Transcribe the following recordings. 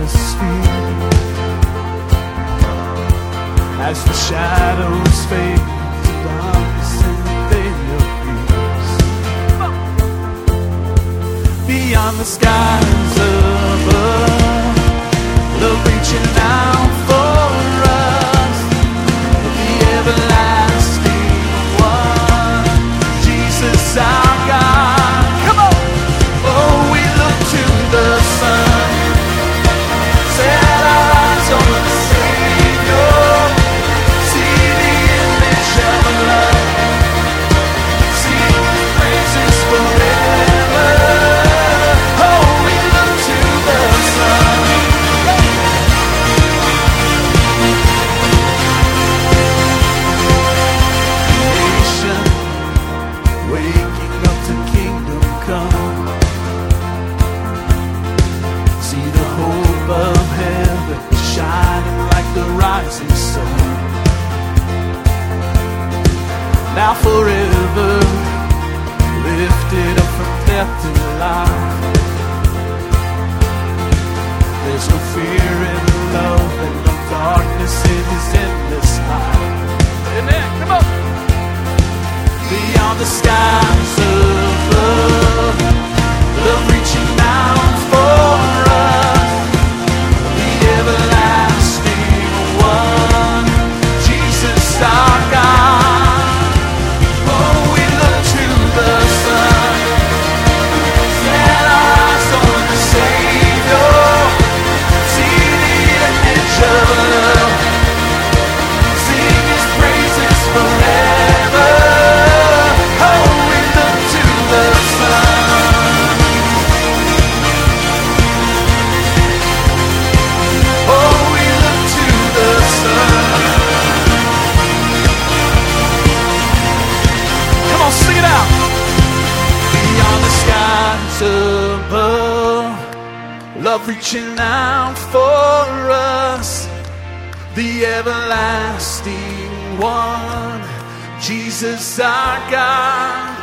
atmosphere as the shadows fade darkness beyond the skies above. Love reaching out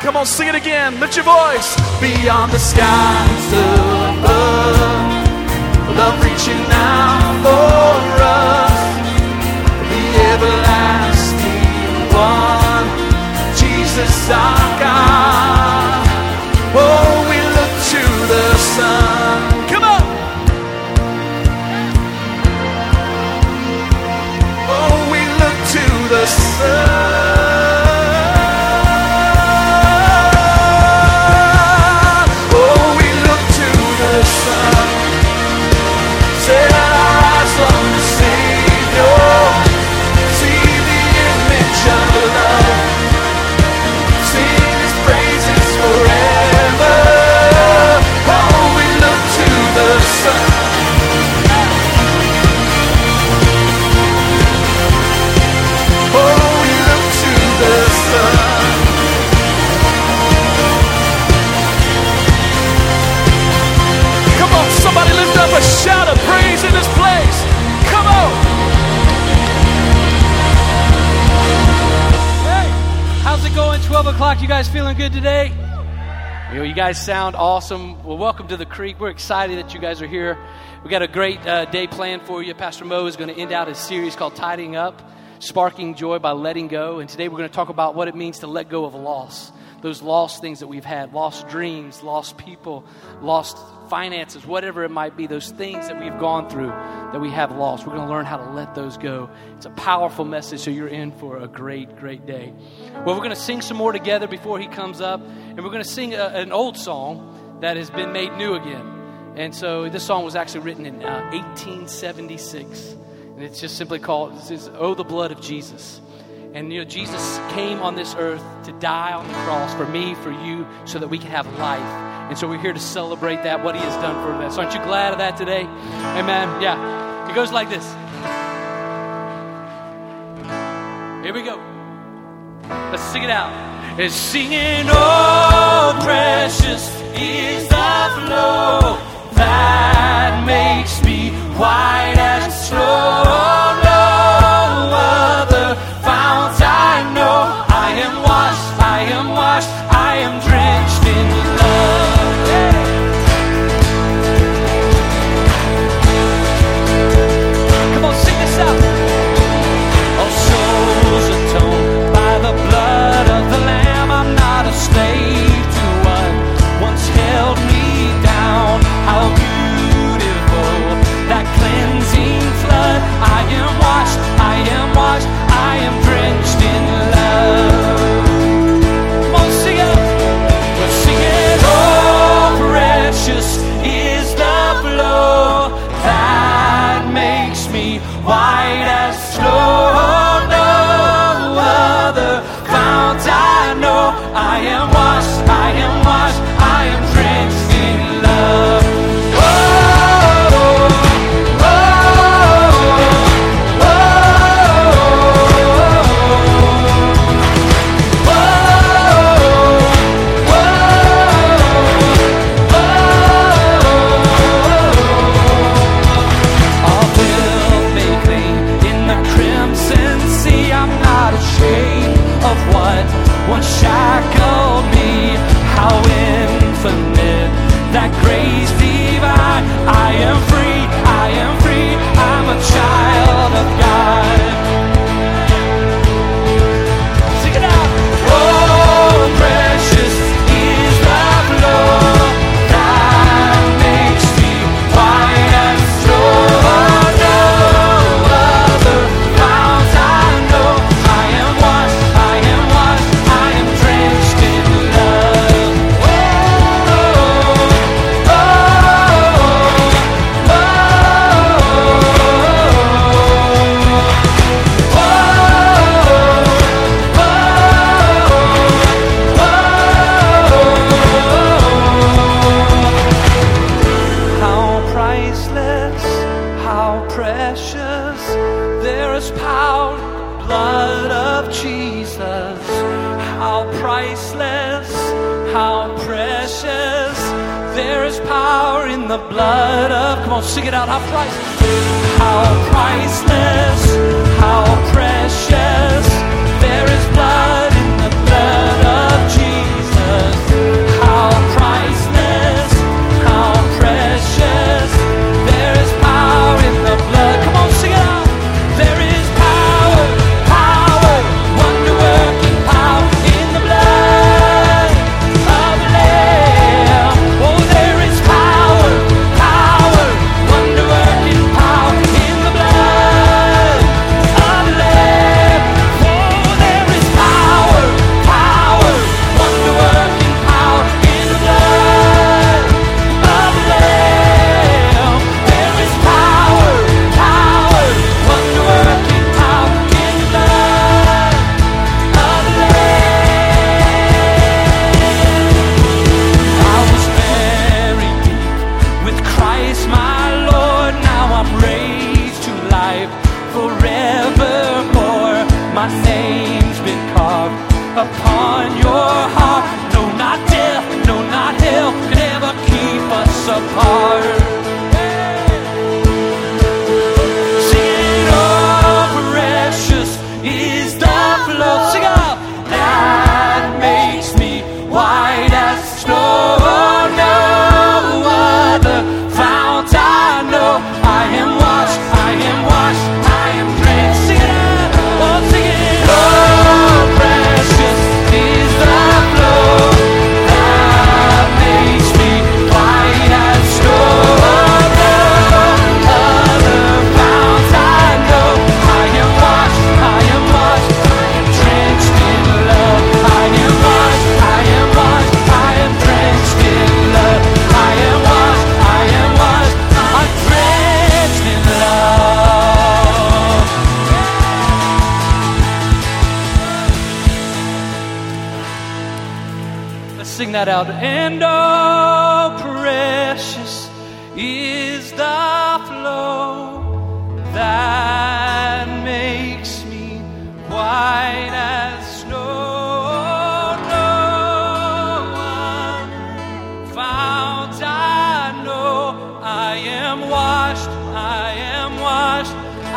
Come on, sing it again. Lift your voice. Beyond the skies above, love reaching out for us, the everlasting one, Jesus our God. Oh, we look to the sun. Come on. Oh, we look to the sun. Good today? You know, you guys sound awesome. Well, welcome to the Creek. We're excited that you guys are here. We got a great uh, day planned for you. Pastor Mo is going to end out his series called Tidying Up. Sparking Joy by Letting Go. And today we're going to talk about what it means to let go of loss. Those lost things that we've had, lost dreams, lost people, lost finances, whatever it might be, those things that we've gone through that we have lost. We're going to learn how to let those go. It's a powerful message, so you're in for a great, great day. Well, we're going to sing some more together before he comes up, and we're going to sing a, an old song that has been made new again. And so this song was actually written in uh, 1876, and it's just simply called "Oh, the Blood of Jesus." And you know, Jesus came on this earth to die on the cross for me, for you, so that we can have life. And so we're here to celebrate that, what he has done for us. Aren't you glad of that today? Amen. Yeah. It goes like this. Here we go. Let's sing it out. It's singing, oh, precious is the flow that makes me white as I am washed, I am drenched in love.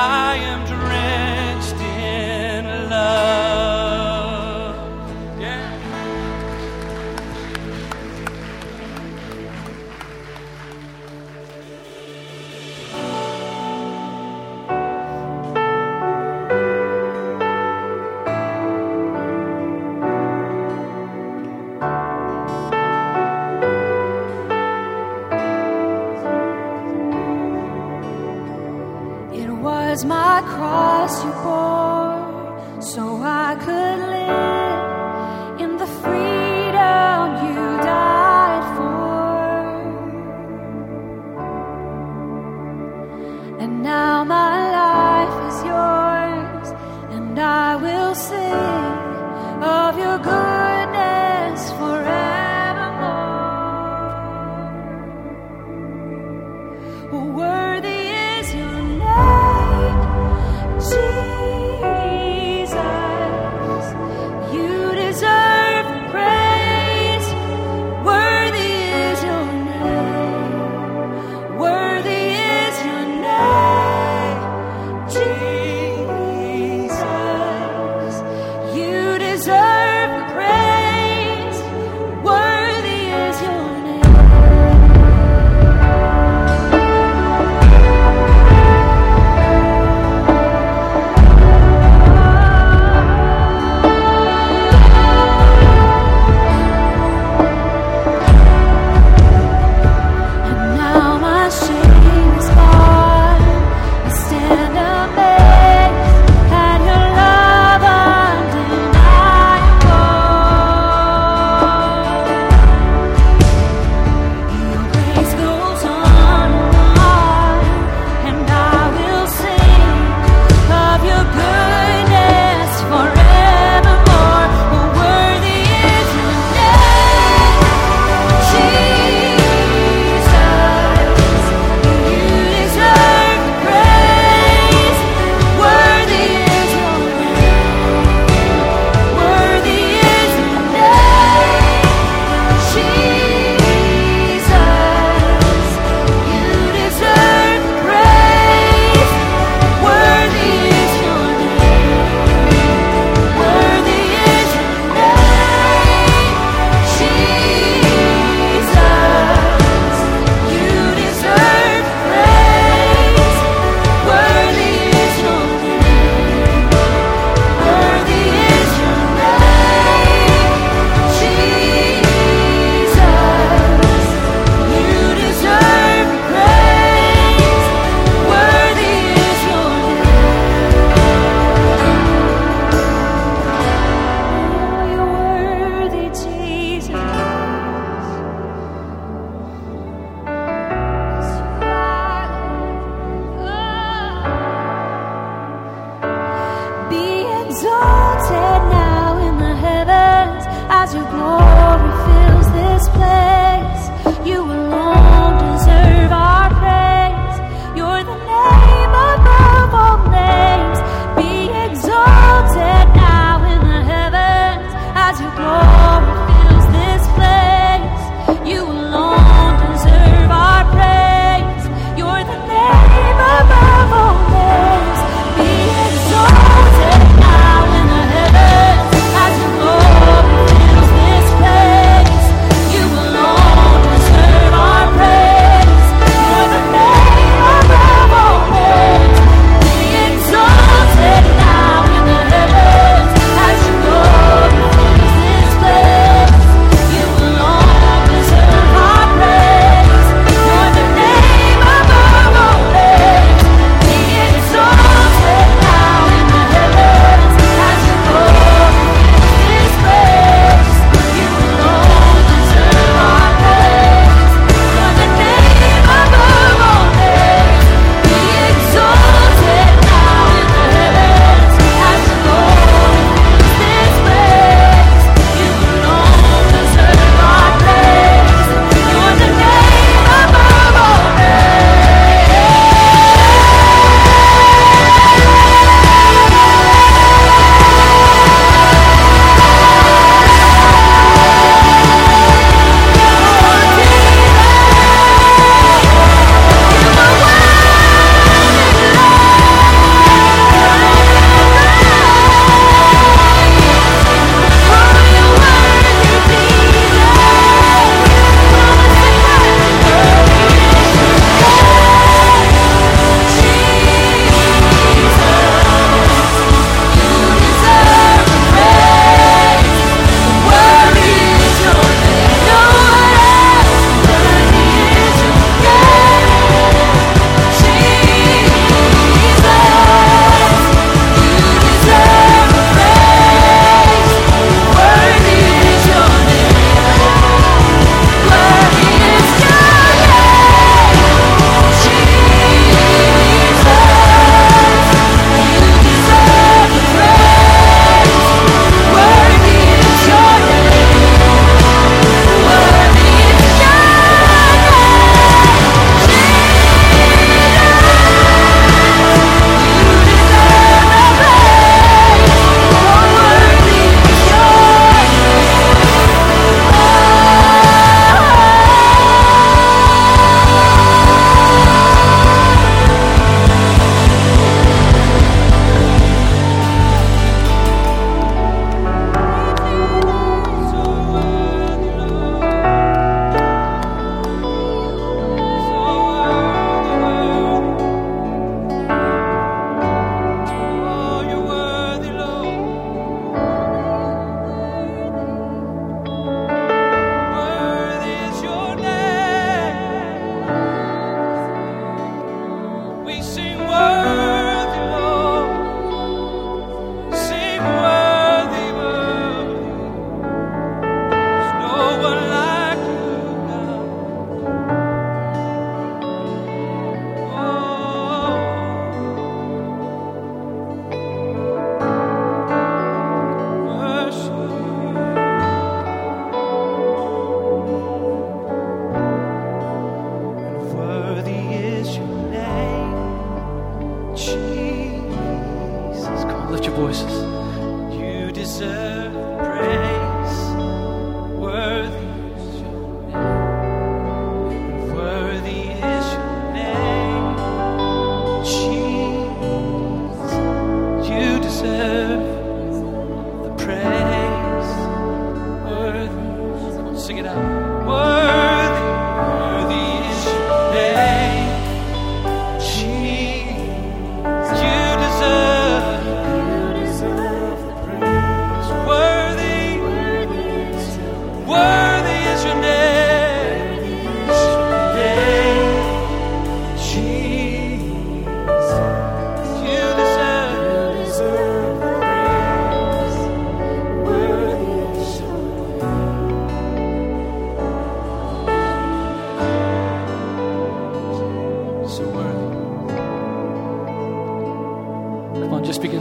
I am door.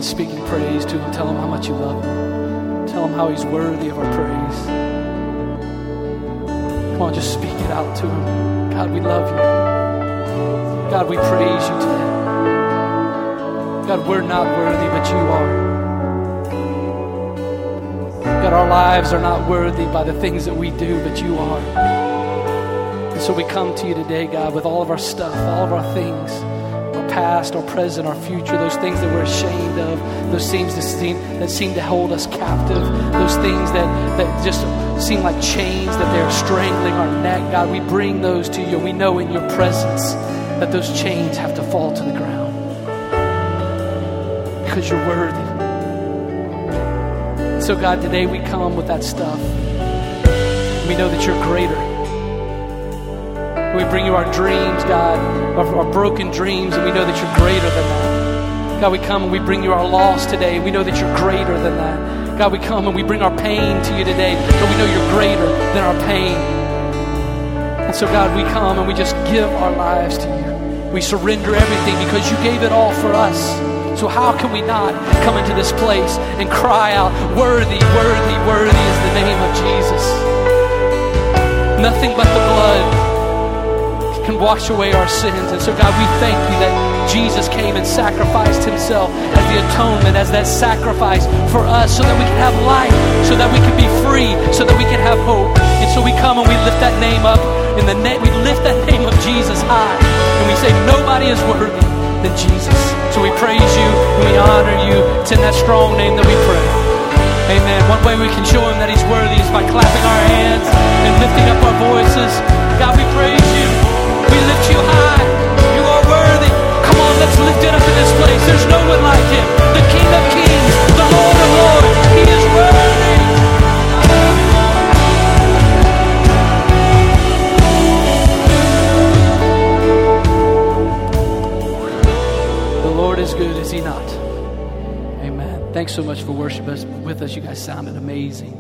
Praise to him. Tell him how much you love him. Tell him how he's worthy of our praise. Come on, just speak it out to him. God, we love you. God, we praise you today. God, we're not worthy, but you are. God, our lives are not worthy by the things that we do, but you are. And so we come to you today, God, with all of our stuff, all of our things, past, our present, our future, those things that we're ashamed of, those things that seem, that seem to hold us captive, those things that, that just seem like chains, that they're strangling our neck. God, we bring those to you. We know in your presence that those chains have to fall to the ground because you're worthy. So, God, today we come with that stuff. We know that you're greater. We bring you our dreams, God, our, our, broken dreams, and we know that you're greater than that. God, we come and we bring you our loss today. We know that you're greater than that. God, we come and we bring our pain to you today, but we know you're greater than our pain. And so, God, we come and we just give our lives to you. We surrender everything because you gave it all for us. So, how can we not come into this place and cry out, Worthy, worthy, worthy is the name of Jesus? Nothing but the blood can wash away our sins. And so, God, we thank you that Jesus came and sacrificed himself as the atonement, as that sacrifice for us, so that we can have life, so that we can be free, so that we can have hope. And so we come and we lift that name up. In the name, we lift that name of Jesus high. And we say, Nobody is worthy than Jesus. So we praise you and we honor you. It's in that strong name that we pray. Amen. One way we can show him that he's worthy is by clapping our hands and lifting up our voices. God, we praise Come on, let's lift it up in this place. There's no one like him. The King of Kings, the Lord of Lords. He is worthy. The Lord is good, is he not? Amen. Thanks so much for worshiping with us. You guys sounded amazing.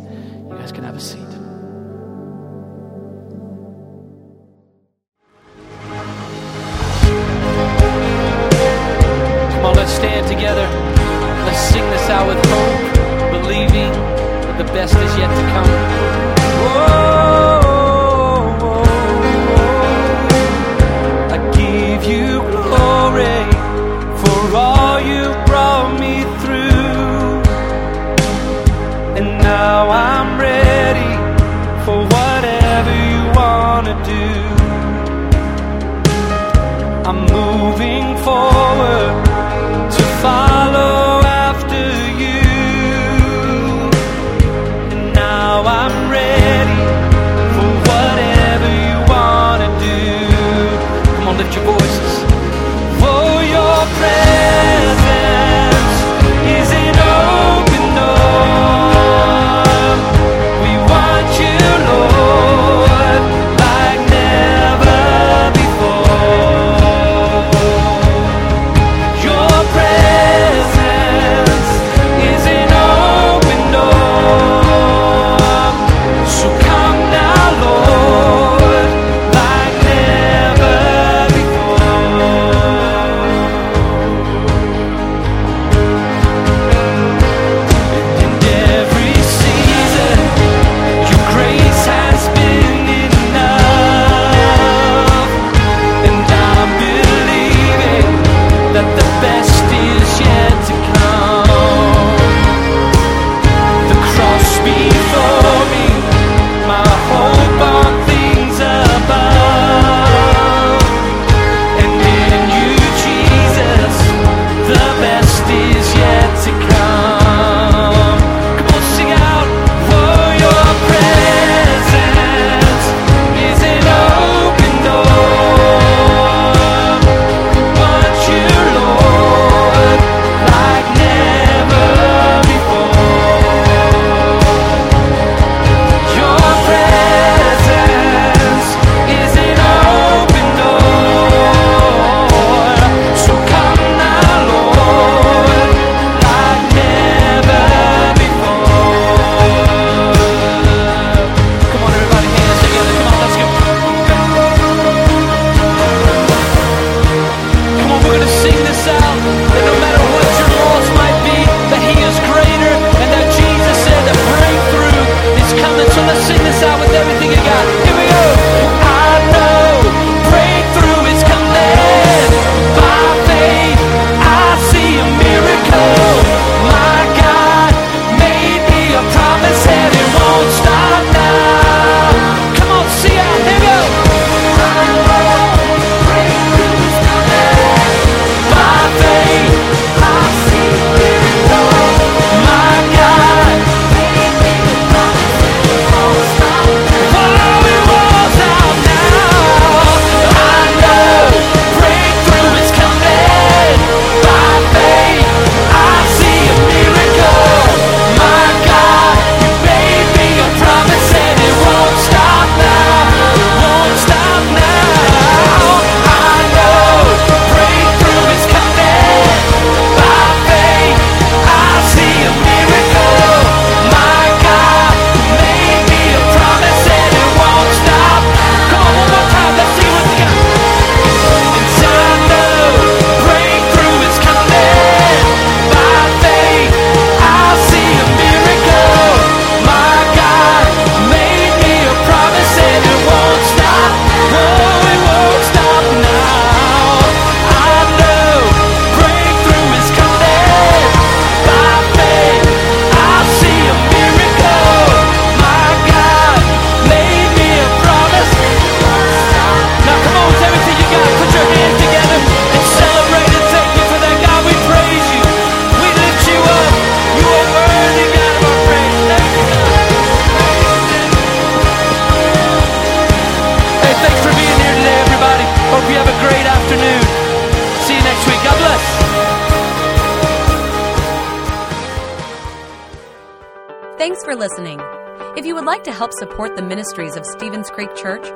Support the ministries of Stevens Creek Church,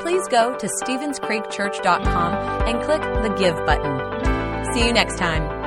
please go to StevensCreekChurch.com and click the Give button. See you next time.